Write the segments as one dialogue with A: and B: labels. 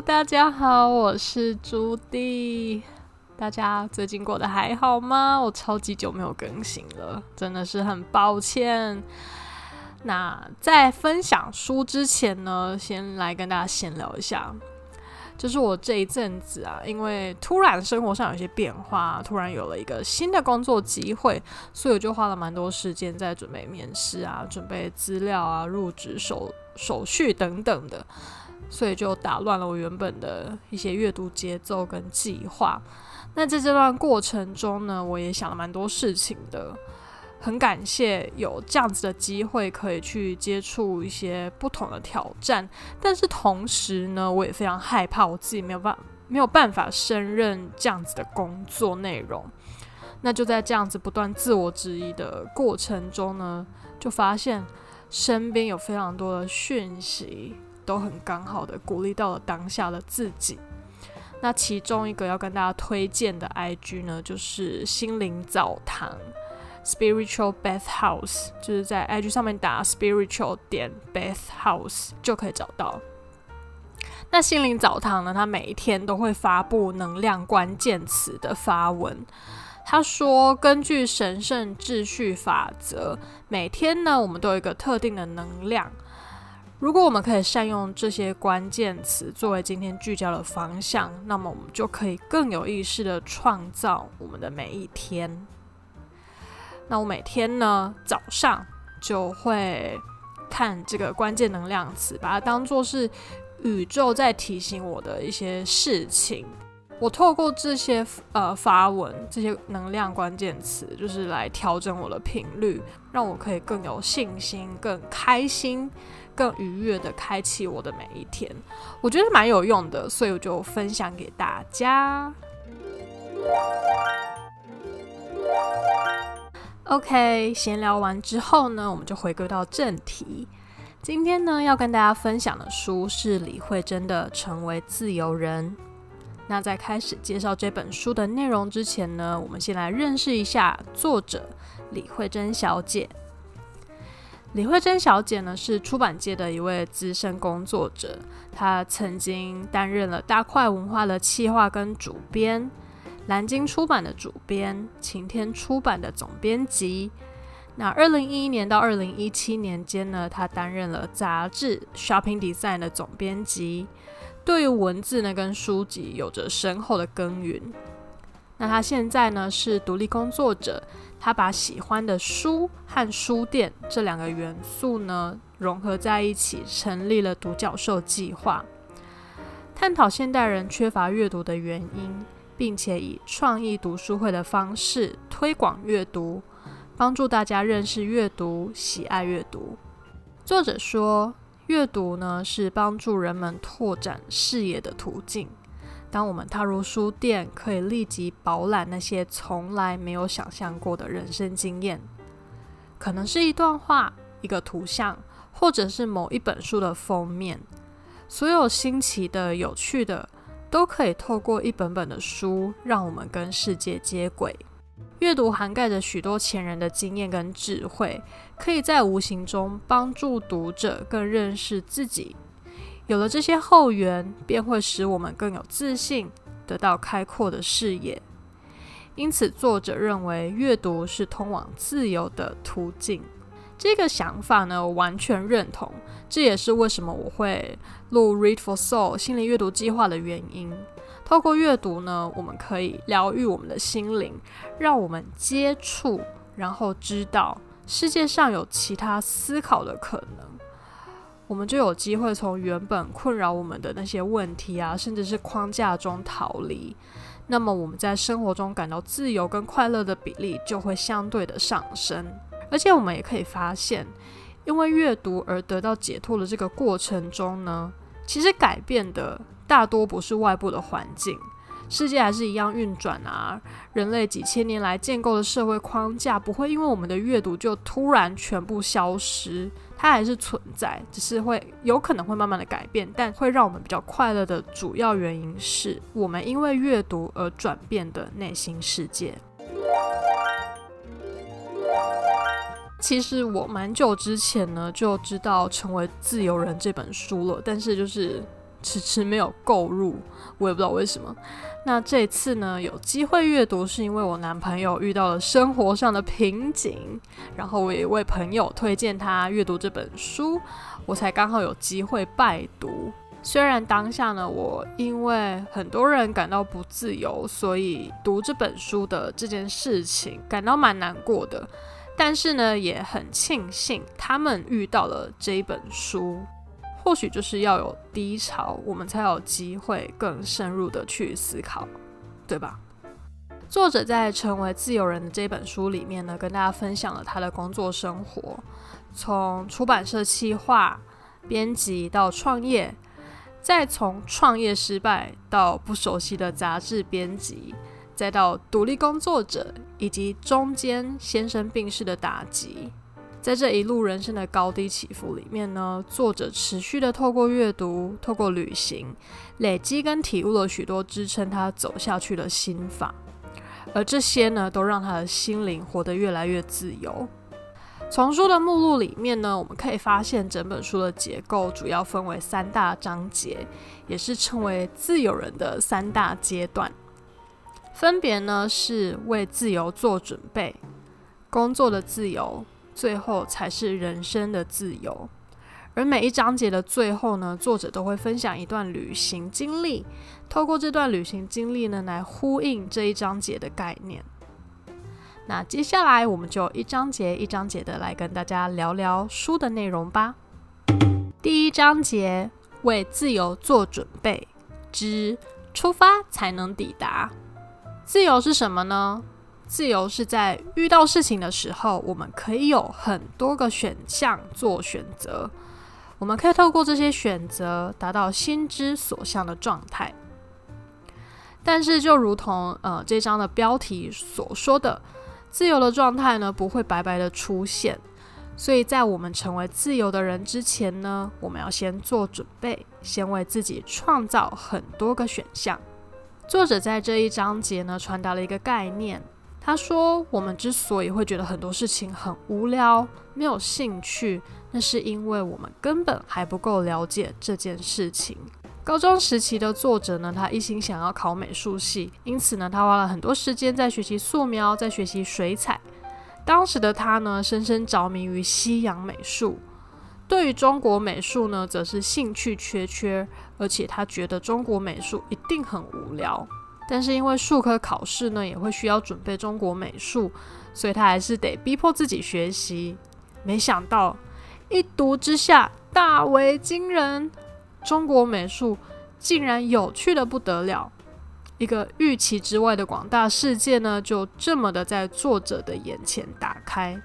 A: 大家好，我是朱棣。大家最近过得还好吗？我超级久没有更新了，真的是很抱歉。那在分享书之前呢，先来跟大家闲聊一下。就是我这一阵子啊，因为突然生活上有些变化，突然有了一个新的工作机会，所以我就花了蛮多时间在准备面试啊、准备资料啊、入职手手续等等的，所以就打乱了我原本的一些阅读节奏跟计划。那在这段过程中呢，我也想了蛮多事情的。很感谢有这样子的机会，可以去接触一些不同的挑战，但是同时呢，我也非常害怕我自己没有办没有办法胜任这样子的工作内容。那就在这样子不断自我质疑的过程中呢，就发现身边有非常多的讯息，都很刚好的鼓励到了当下的自己。那其中一个要跟大家推荐的 IG 呢，就是心灵澡堂。Spiritual Bath House 就是在 IG 上面打 Spiritual 点 Bath House 就可以找到。那心灵澡堂呢，它每一天都会发布能量关键词的发文。他说，根据神圣秩序法则，每天呢，我们都有一个特定的能量。如果我们可以善用这些关键词作为今天聚焦的方向，那么我们就可以更有意识地创造我们的每一天。那我每天呢，早上就会看这个关键能量词，把它当做是宇宙在提醒我的一些事情。我透过这些呃发文，这些能量关键词，就是来调整我的频率，让我可以更有信心、更开心、更愉悦的开启我的每一天。我觉得蛮有用的，所以我就分享给大家。OK，闲聊完之后呢，我们就回归到正题。今天呢，要跟大家分享的书是李慧珍的《成为自由人》。那在开始介绍这本书的内容之前呢，我们先来认识一下作者李慧珍小姐。李慧珍小姐呢，是出版界的一位资深工作者，她曾经担任了大块文化的企划跟主编。蓝鲸出版的主编，晴天出版的总编辑。那二零一一年到二零一七年间呢，她担任了杂志《Shopping Design》的总编辑。对于文字呢，跟书籍有着深厚的耕耘。那他现在呢是独立工作者，他把喜欢的书和书店这两个元素呢融合在一起，成立了独角兽计划，探讨现代人缺乏阅读的原因。并且以创意读书会的方式推广阅读，帮助大家认识阅读、喜爱阅读。作者说，阅读呢是帮助人们拓展视野的途径。当我们踏入书店，可以立即饱览那些从来没有想象过的人生经验，可能是一段话、一个图像，或者是某一本书的封面。所有新奇的、有趣的。都可以透过一本本的书，让我们跟世界接轨。阅读涵盖着许多前人的经验跟智慧，可以在无形中帮助读者更认识自己。有了这些后援，便会使我们更有自信，得到开阔的视野。因此，作者认为阅读是通往自由的途径。这个想法呢，我完全认同。这也是为什么我会录 Read for Soul 心灵阅读计划的原因。透过阅读呢，我们可以疗愈我们的心灵，让我们接触，然后知道世界上有其他思考的可能。我们就有机会从原本困扰我们的那些问题啊，甚至是框架中逃离。那么我们在生活中感到自由跟快乐的比例就会相对的上升。而且我们也可以发现，因为阅读而得到解脱的这个过程中呢，其实改变的大多不是外部的环境，世界还是一样运转啊。人类几千年来建构的社会框架不会因为我们的阅读就突然全部消失，它还是存在，只是会有可能会慢慢的改变。但会让我们比较快乐的主要原因是我们因为阅读而转变的内心世界。其实我蛮久之前呢就知道《成为自由人》这本书了，但是就是迟迟没有购入，我也不知道为什么。那这次呢，有机会阅读，是因为我男朋友遇到了生活上的瓶颈，然后我也为朋友推荐他阅读这本书，我才刚好有机会拜读。虽然当下呢，我因为很多人感到不自由，所以读这本书的这件事情感到蛮难过的，但是呢，也很庆幸他们遇到了这一本书。或许就是要有低潮，我们才有机会更深入的去思考，对吧？作者在《成为自由人》的这本书里面呢，跟大家分享了他的工作生活，从出版社企划、编辑到创业，再从创业失败到不熟悉的杂志编辑，再到独立工作者，以及中间先生病逝的打击。在这一路人生的高低起伏里面呢，作者持续的透过阅读、透过旅行，累积跟体悟了许多支撑他走下去的心法，而这些呢，都让他的心灵活得越来越自由。从书的目录里面呢，我们可以发现整本书的结构主要分为三大章节，也是称为自由人的三大阶段，分别呢是为自由做准备、工作的自由。最后才是人生的自由，而每一章节的最后呢，作者都会分享一段旅行经历，透过这段旅行经历呢，来呼应这一章节的概念。那接下来我们就一章节一章节的来跟大家聊聊书的内容吧。第一章节：为自由做准备之出发才能抵达。自由是什么呢？自由是在遇到事情的时候，我们可以有很多个选项做选择，我们可以透过这些选择达到心之所向的状态。但是，就如同呃这章的标题所说的，自由的状态呢，不会白白的出现，所以在我们成为自由的人之前呢，我们要先做准备，先为自己创造很多个选项。作者在这一章节呢，传达了一个概念。他说：“我们之所以会觉得很多事情很无聊、没有兴趣，那是因为我们根本还不够了解这件事情。”高中时期的作者呢，他一心想要考美术系，因此呢，他花了很多时间在学习素描，在学习水彩。当时的他呢，深深着迷于西洋美术，对于中国美术呢，则是兴趣缺缺，而且他觉得中国美术一定很无聊。但是因为术科考试呢，也会需要准备中国美术，所以他还是得逼迫自己学习。没想到一读之下大为惊人，中国美术竟然有趣的不得了，一个预期之外的广大世界呢，就这么的在作者的眼前打开。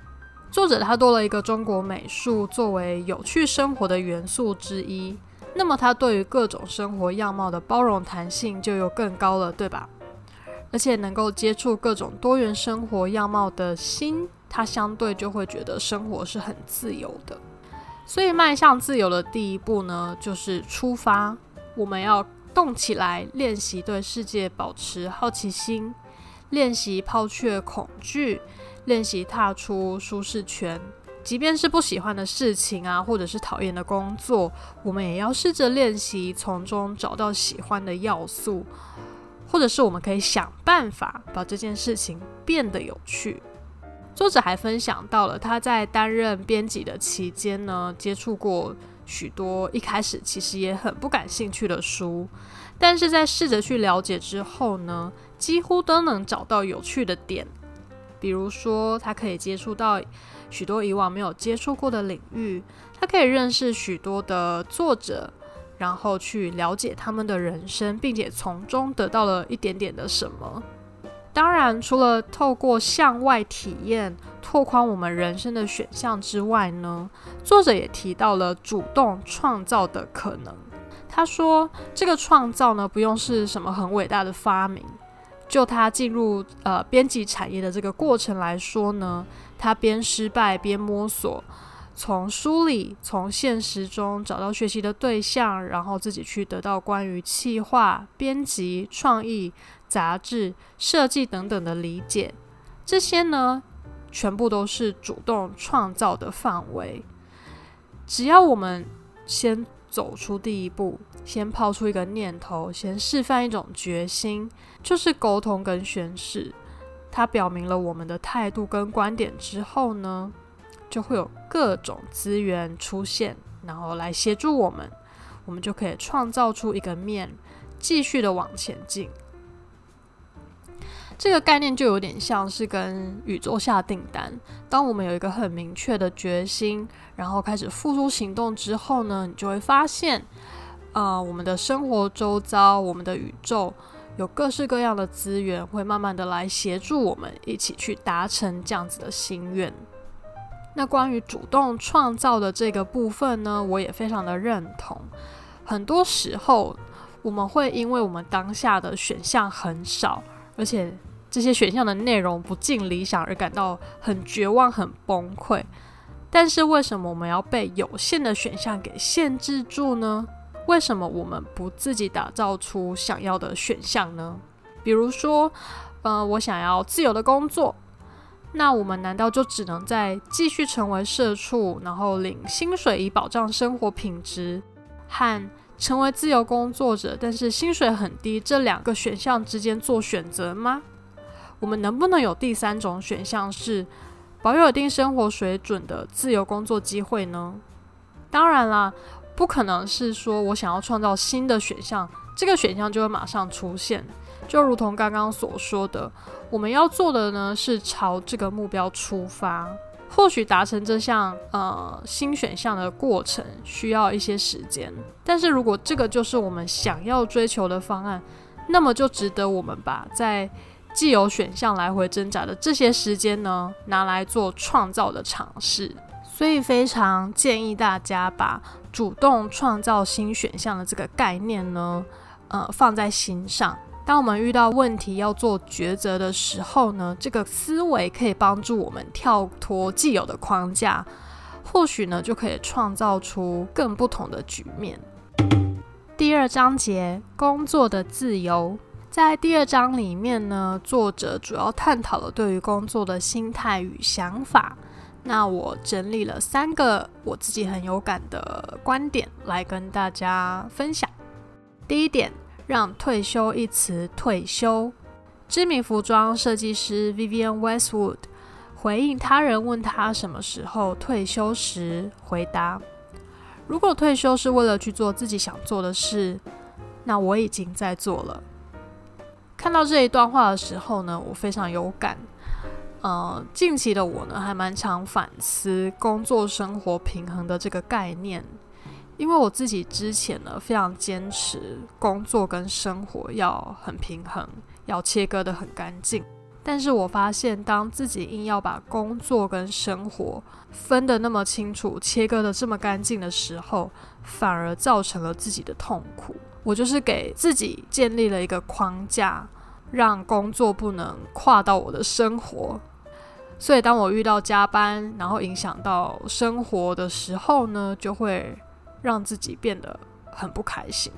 A: 作者他多了一个中国美术作为有趣生活的元素之一。那么他对于各种生活样貌的包容弹性就又更高了，对吧？而且能够接触各种多元生活样貌的心，他相对就会觉得生活是很自由的。所以迈向自由的第一步呢，就是出发。我们要动起来，练习对世界保持好奇心，练习抛却恐惧，练习踏出舒适圈。即便是不喜欢的事情啊，或者是讨厌的工作，我们也要试着练习从中找到喜欢的要素，或者是我们可以想办法把这件事情变得有趣。作者还分享到了他在担任编辑的期间呢，接触过许多一开始其实也很不感兴趣的书，但是在试着去了解之后呢，几乎都能找到有趣的点。比如说，他可以接触到许多以往没有接触过的领域，他可以认识许多的作者，然后去了解他们的人生，并且从中得到了一点点的什么。当然，除了透过向外体验拓宽我们人生的选项之外呢，作者也提到了主动创造的可能。他说，这个创造呢，不用是什么很伟大的发明。就他进入呃编辑产业的这个过程来说呢，他边失败边摸索，从书里、从现实中找到学习的对象，然后自己去得到关于企划、编辑、创意、杂志、设计等等的理解。这些呢，全部都是主动创造的范围。只要我们先走出第一步，先抛出一个念头，先示范一种决心，就是沟通跟宣誓。它表明了我们的态度跟观点之后呢，就会有各种资源出现，然后来协助我们，我们就可以创造出一个面，继续的往前进。这个概念就有点像是跟宇宙下订单。当我们有一个很明确的决心，然后开始付诸行动之后呢，你就会发现，呃，我们的生活周遭，我们的宇宙。有各式各样的资源会慢慢的来协助我们一起去达成这样子的心愿。那关于主动创造的这个部分呢，我也非常的认同。很多时候我们会因为我们当下的选项很少，而且这些选项的内容不尽理想而感到很绝望、很崩溃。但是为什么我们要被有限的选项给限制住呢？为什么我们不自己打造出想要的选项呢？比如说，呃，我想要自由的工作，那我们难道就只能在继续成为社畜，然后领薪水以保障生活品质，和成为自由工作者，但是薪水很低这两个选项之间做选择吗？我们能不能有第三种选项，是保有一定生活水准的自由工作机会呢？当然啦。不可能是说我想要创造新的选项，这个选项就会马上出现。就如同刚刚所说的，我们要做的呢是朝这个目标出发。或许达成这项呃新选项的过程需要一些时间，但是如果这个就是我们想要追求的方案，那么就值得我们把在既有选项来回挣扎的这些时间呢拿来做创造的尝试。所以非常建议大家把主动创造新选项的这个概念呢，呃，放在心上。当我们遇到问题要做抉择的时候呢，这个思维可以帮助我们跳脱既有的框架，或许呢就可以创造出更不同的局面。第二章节，工作的自由，在第二章里面呢，作者主要探讨了对于工作的心态与想法。那我整理了三个我自己很有感的观点来跟大家分享。第一点，让退休一词退休。知名服装设计师 Vivienne Westwood 回应他人问他什么时候退休时，回答：“如果退休是为了去做自己想做的事，那我已经在做了。”看到这一段话的时候呢，我非常有感。呃，近期的我呢，还蛮常反思工作生活平衡的这个概念，因为我自己之前呢，非常坚持工作跟生活要很平衡，要切割得很干净。但是我发现，当自己硬要把工作跟生活分得那么清楚，切割得这么干净的时候，反而造成了自己的痛苦。我就是给自己建立了一个框架，让工作不能跨到我的生活。所以，当我遇到加班，然后影响到生活的时候呢，就会让自己变得很不开心。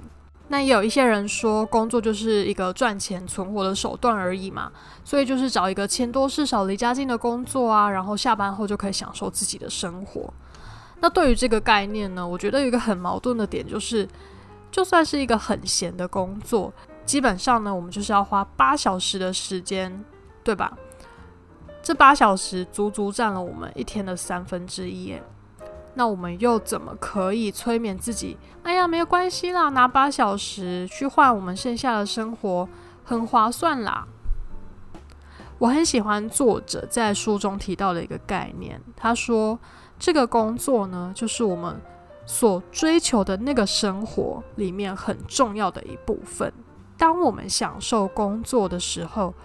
A: 那也有一些人说，工作就是一个赚钱存活的手段而已嘛，所以就是找一个钱多事少、离家近的工作啊，然后下班后就可以享受自己的生活。那对于这个概念呢，我觉得有一个很矛盾的点，就是就算是一个很闲的工作，基本上呢，我们就是要花八小时的时间，对吧？这八小时足足占了我们一天的三分之一耶，那我们又怎么可以催眠自己？哎呀，没有关系啦，拿八小时去换我们剩下的生活，很划算啦。我很喜欢作者在书中提到的一个概念，他说这个工作呢，就是我们所追求的那个生活里面很重要的一部分。当我们享受工作的时候，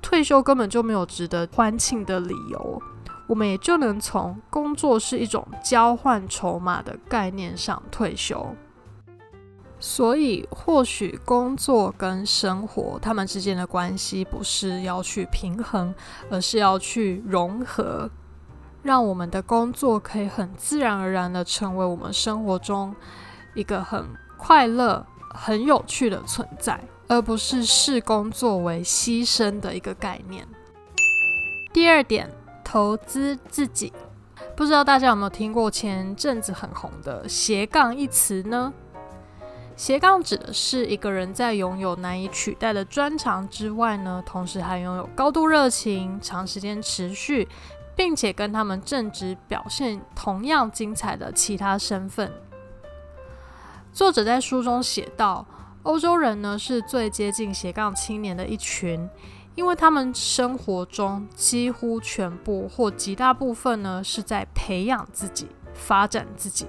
A: 退休根本就没有值得欢庆的理由，我们也就能从工作是一种交换筹码的概念上退休。所以，或许工作跟生活他们之间的关系不是要去平衡，而是要去融合，让我们的工作可以很自然而然的成为我们生活中一个很快乐、很有趣的存在。而不是视工作为牺牲的一个概念。第二点，投资自己。不知道大家有没有听过前阵子很红的斜杠一词呢？斜杠指的是一个人在拥有难以取代的专长之外呢，同时还拥有高度热情、长时间持续，并且跟他们正职表现同样精彩的其他身份。作者在书中写道，欧洲人呢是最接近斜杠青年的一群。因为他们生活中几乎全部或极大部分呢，是在培养自己、发展自己，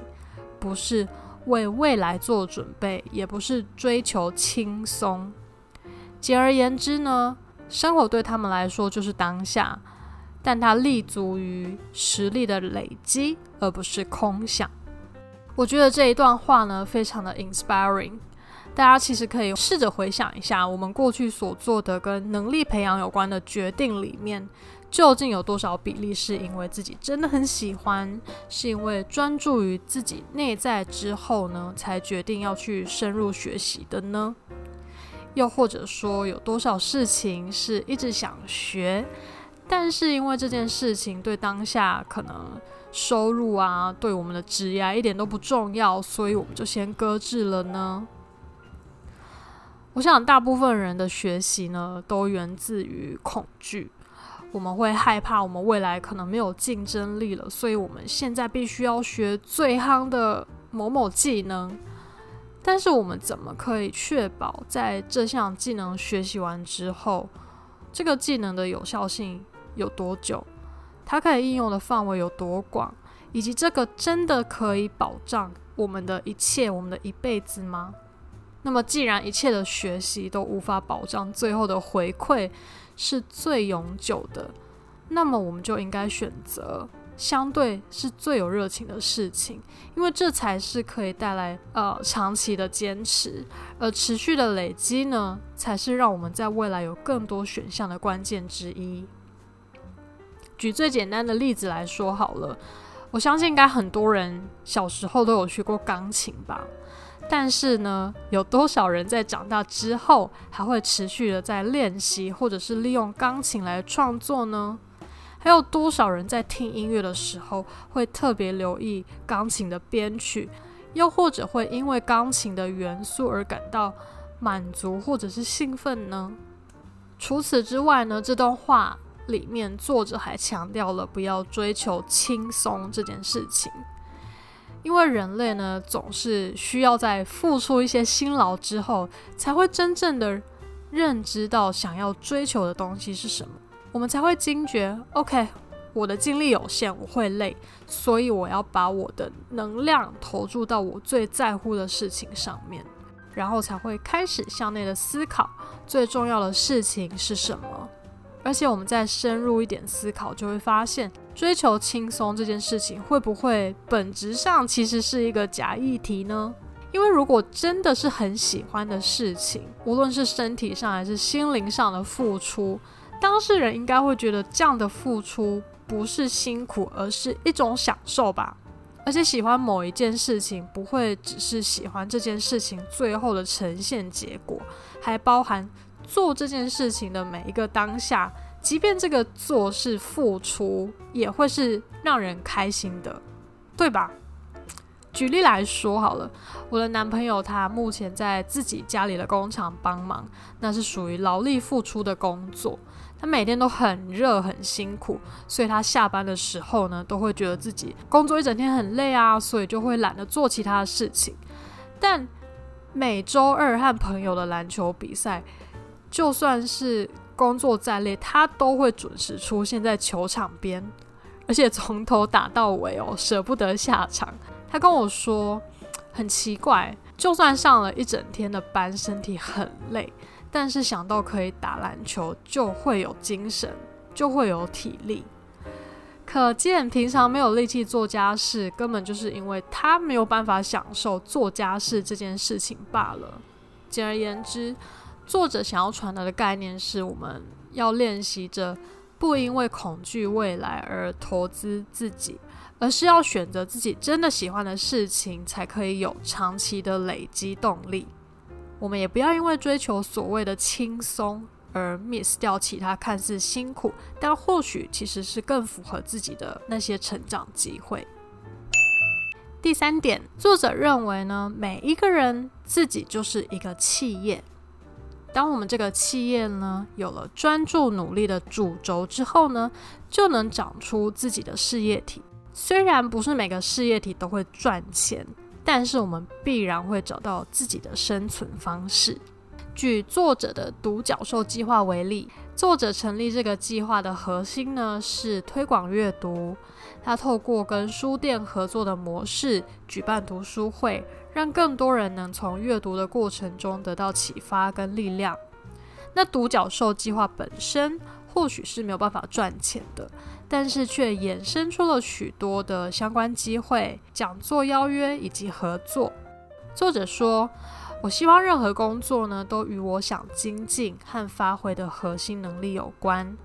A: 不是为未来做准备，也不是追求轻松。简而言之呢，生活对他们来说就是当下，但它立足于实力的累积，而不是空想。我觉得这一段话呢，非常的 inspiring。大家其实可以试着回想一下，我们过去所做的跟能力培养有关的决定里面，究竟有多少比例是因为自己真的很喜欢，是因为专注于自己内在之后呢，才决定要去深入学习的呢？又或者说，有多少事情是一直想学，但是因为这件事情对当下可能收入啊，对我们的职业一点都不重要，所以我们就先搁置了呢？我想，大部分人的学习呢，都源自于恐惧。我们会害怕我们未来可能没有竞争力了，所以我们现在必须要学最夯的某某技能。但是，我们怎么可以确保在这项技能学习完之后，这个技能的有效性有多久？它可以应用的范围有多广？以及这个真的可以保障我们的一切，我们的一辈子吗？那么，既然一切的学习都无法保障最后的回馈是最永久的，那么我们就应该选择相对是最有热情的事情，因为这才是可以带来呃长期的坚持，而持续的累积呢，才是让我们在未来有更多选项的关键之一。举最简单的例子来说好了，我相信应该很多人小时候都有学过钢琴吧。但是呢，有多少人在长大之后还会持续的在练习，或者是利用钢琴来创作呢？还有多少人在听音乐的时候会特别留意钢琴的编曲，又或者会因为钢琴的元素而感到满足或者是兴奋呢？除此之外呢，这段话里面作者还强调了不要追求轻松这件事情。因为人类呢，总是需要在付出一些辛劳之后，才会真正的认知到想要追求的东西是什么。我们才会惊觉，OK，我的精力有限，我会累，所以我要把我的能量投注到我最在乎的事情上面，然后才会开始向内的思考，最重要的事情是什么。而且我们再深入一点思考，就会发现，追求轻松这件事情，会不会本质上其实是一个假议题呢？因为如果真的是很喜欢的事情，无论是身体上还是心灵上的付出，当事人应该会觉得这样的付出不是辛苦，而是一种享受吧。而且喜欢某一件事情，不会只是喜欢这件事情最后的呈现结果，还包含。做这件事情的每一个当下，即便这个做是付出，也会是让人开心的，对吧？举例来说好了，我的男朋友他目前在自己家里的工厂帮忙，那是属于劳力付出的工作。他每天都很热很辛苦，所以他下班的时候呢，都会觉得自己工作一整天很累啊，所以就会懒得做其他的事情。但每周二和朋友的篮球比赛。就算是工作再累，他都会准时出现在球场边，而且从头打到尾哦，舍不得下场。他跟我说，很奇怪，就算上了一整天的班，身体很累，但是想到可以打篮球，就会有精神，就会有体力。可见平常没有力气做家事，根本就是因为他没有办法享受做家事这件事情罢了。简而言之。作者想要传达的概念是，我们要练习着不因为恐惧未来而投资自己，而是要选择自己真的喜欢的事情，才可以有长期的累积动力。我们也不要因为追求所谓的轻松而 miss 掉其他看似辛苦，但或许其实是更符合自己的那些成长机会。第三点，作者认为呢，每一个人自己就是一个企业。当我们这个企业呢，有了专注努力的主轴之后呢，就能长出自己的事业体。虽然不是每个事业体都会赚钱，但是我们必然会找到自己的生存方式。举作者的独角兽计划为例，作者成立这个计划的核心呢，是推广阅读。他透过跟书店合作的模式，举办读书会。让更多人能从阅读的过程中得到启发跟力量。那独角兽计划本身或许是没有办法赚钱的，但是却衍生出了许多的相关机会、讲座邀约以及合作。作者说：“我希望任何工作呢，都与我想精进和发挥的核心能力有关。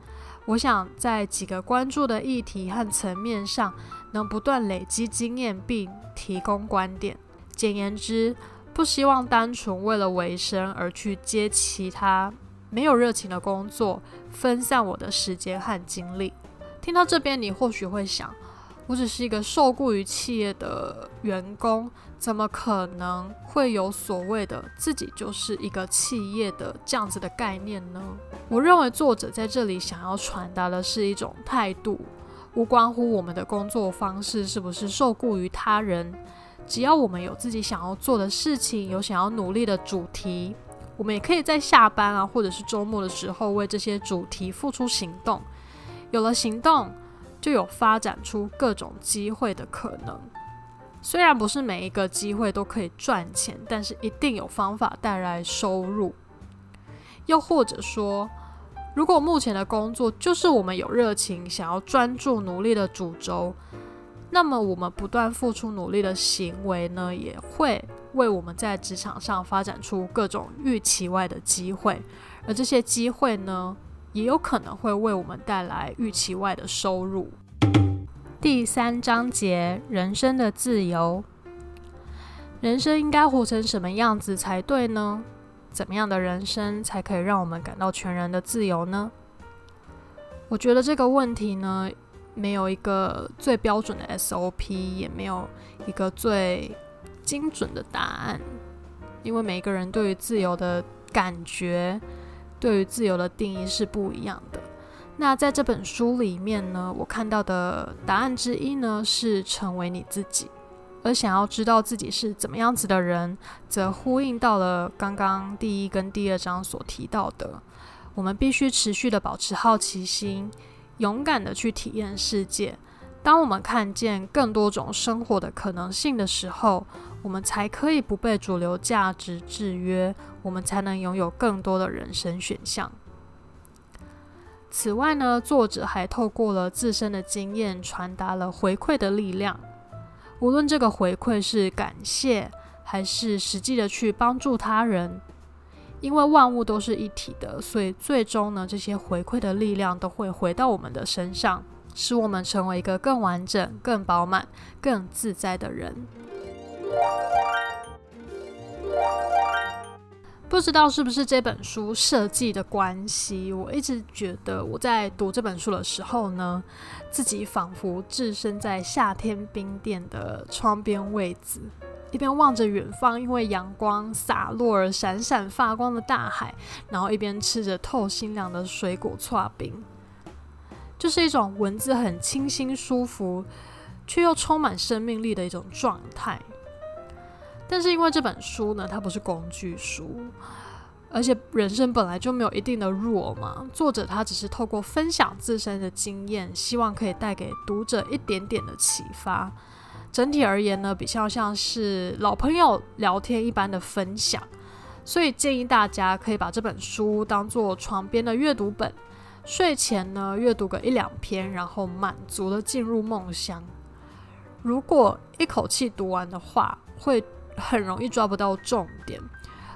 A: 我想在几个关注的议题和层面上，能不断累积经验并提供观点。”简言之，不希望单纯为了维生而去接其他没有热情的工作，分散我的时间和精力。听到这边，你或许会想，我只是一个受雇于企业的员工，怎么可能会有所谓的自己就是一个企业的这样子的概念呢？我认为作者在这里想要传达的是一种态度，无关乎我们的工作方式是不是受雇于他人。只要我们有自己想要做的事情，有想要努力的主题，我们也可以在下班啊，或者是周末的时候为这些主题付出行动。有了行动，就有发展出各种机会的可能。虽然不是每一个机会都可以赚钱，但是一定有方法带来收入。又或者说，如果目前的工作就是我们有热情、想要专注努力的主轴。那么，我们不断付出努力的行为呢，也会为我们在职场上发展出各种预期外的机会，而这些机会呢，也有可能会为我们带来预期外的收入。第三章节：人生的自由。人生应该活成什么样子才对呢？怎么样的人生才可以让我们感到全然的自由呢？我觉得这个问题呢，没有一个最标准的 SOP，也没有一个最精准的答案，因为每个人对于自由的感觉，对于自由的定义是不一样的。那在这本书里面呢，我看到的答案之一呢，是成为你自己。而想要知道自己是怎么样子的人，则呼应到了刚刚第一跟第二章所提到的，我们必须持续的保持好奇心。勇敢的去体验世界。当我们看见更多种生活的可能性的时候，我们才可以不被主流价值制约，我们才能拥有更多的人生选项。此外呢，作者还透过了自身的经验，传达了回馈的力量。无论这个回馈是感谢，还是实际的去帮助他人。因为万物都是一体的，所以最终呢，这些回馈的力量都会回到我们的身上，使我们成为一个更完整、更饱满、更自在的人。不知道是不是这本书设计的关系，我一直觉得我在读这本书的时候呢，自己仿佛置身在夏天冰店的窗边位置。一边望着远方，因为阳光洒落而闪闪发光的大海，然后一边吃着透心凉的水果剉冰，就是一种文字很清新舒服，却又充满生命力的一种状态。但是因为这本书呢，它不是工具书，而且人生本来就没有一定的弱嘛，作者他只是透过分享自身的经验，希望可以带给读者一点点的启发。整体而言呢，比较像是老朋友聊天一般的分享，所以建议大家可以把这本书当做床边的阅读本，睡前呢阅读个一两篇，然后满足的进入梦乡。如果一口气读完的话，会很容易抓不到重点，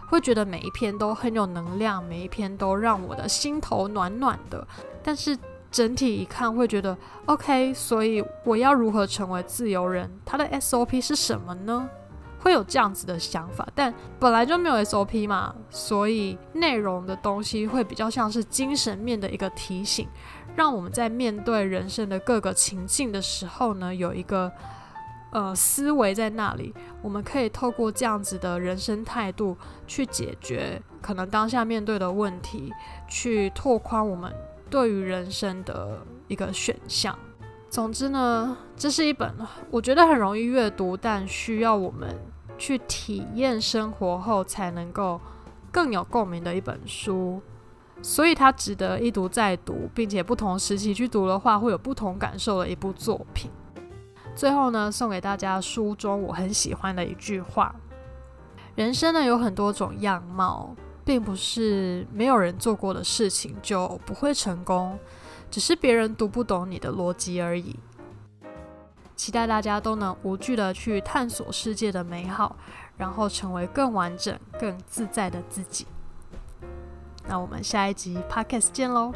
A: 会觉得每一篇都很有能量，每一篇都让我的心头暖暖的，但是。整体一看会觉得 OK，所以我要如何成为自由人？它的 SOP 是什么呢？会有这样子的想法，但本来就没有 SOP 嘛，所以内容的东西会比较像是精神面的一个提醒，让我们在面对人生的各个情境的时候呢，有一个呃思维在那里，我们可以透过这样子的人生态度去解决可能当下面对的问题，去拓宽我们对于人生的一个选项。总之呢，这是一本我觉得很容易阅读，但需要我们去体验生活后才能够更有共鸣的一本书，所以它值得一读再读，并且不同时期去读的话会有不同感受的一部作品。最后呢，送给大家书中我很喜欢的一句话：人生呢有很多种样貌，并不是没有人做过的事情就不会成功。只是别人读不懂你的逻辑而已。期待大家都能无惧的去探索世界的美好，然后成为更完整、更自在的自己。那我们下一集 Podcast 见喽！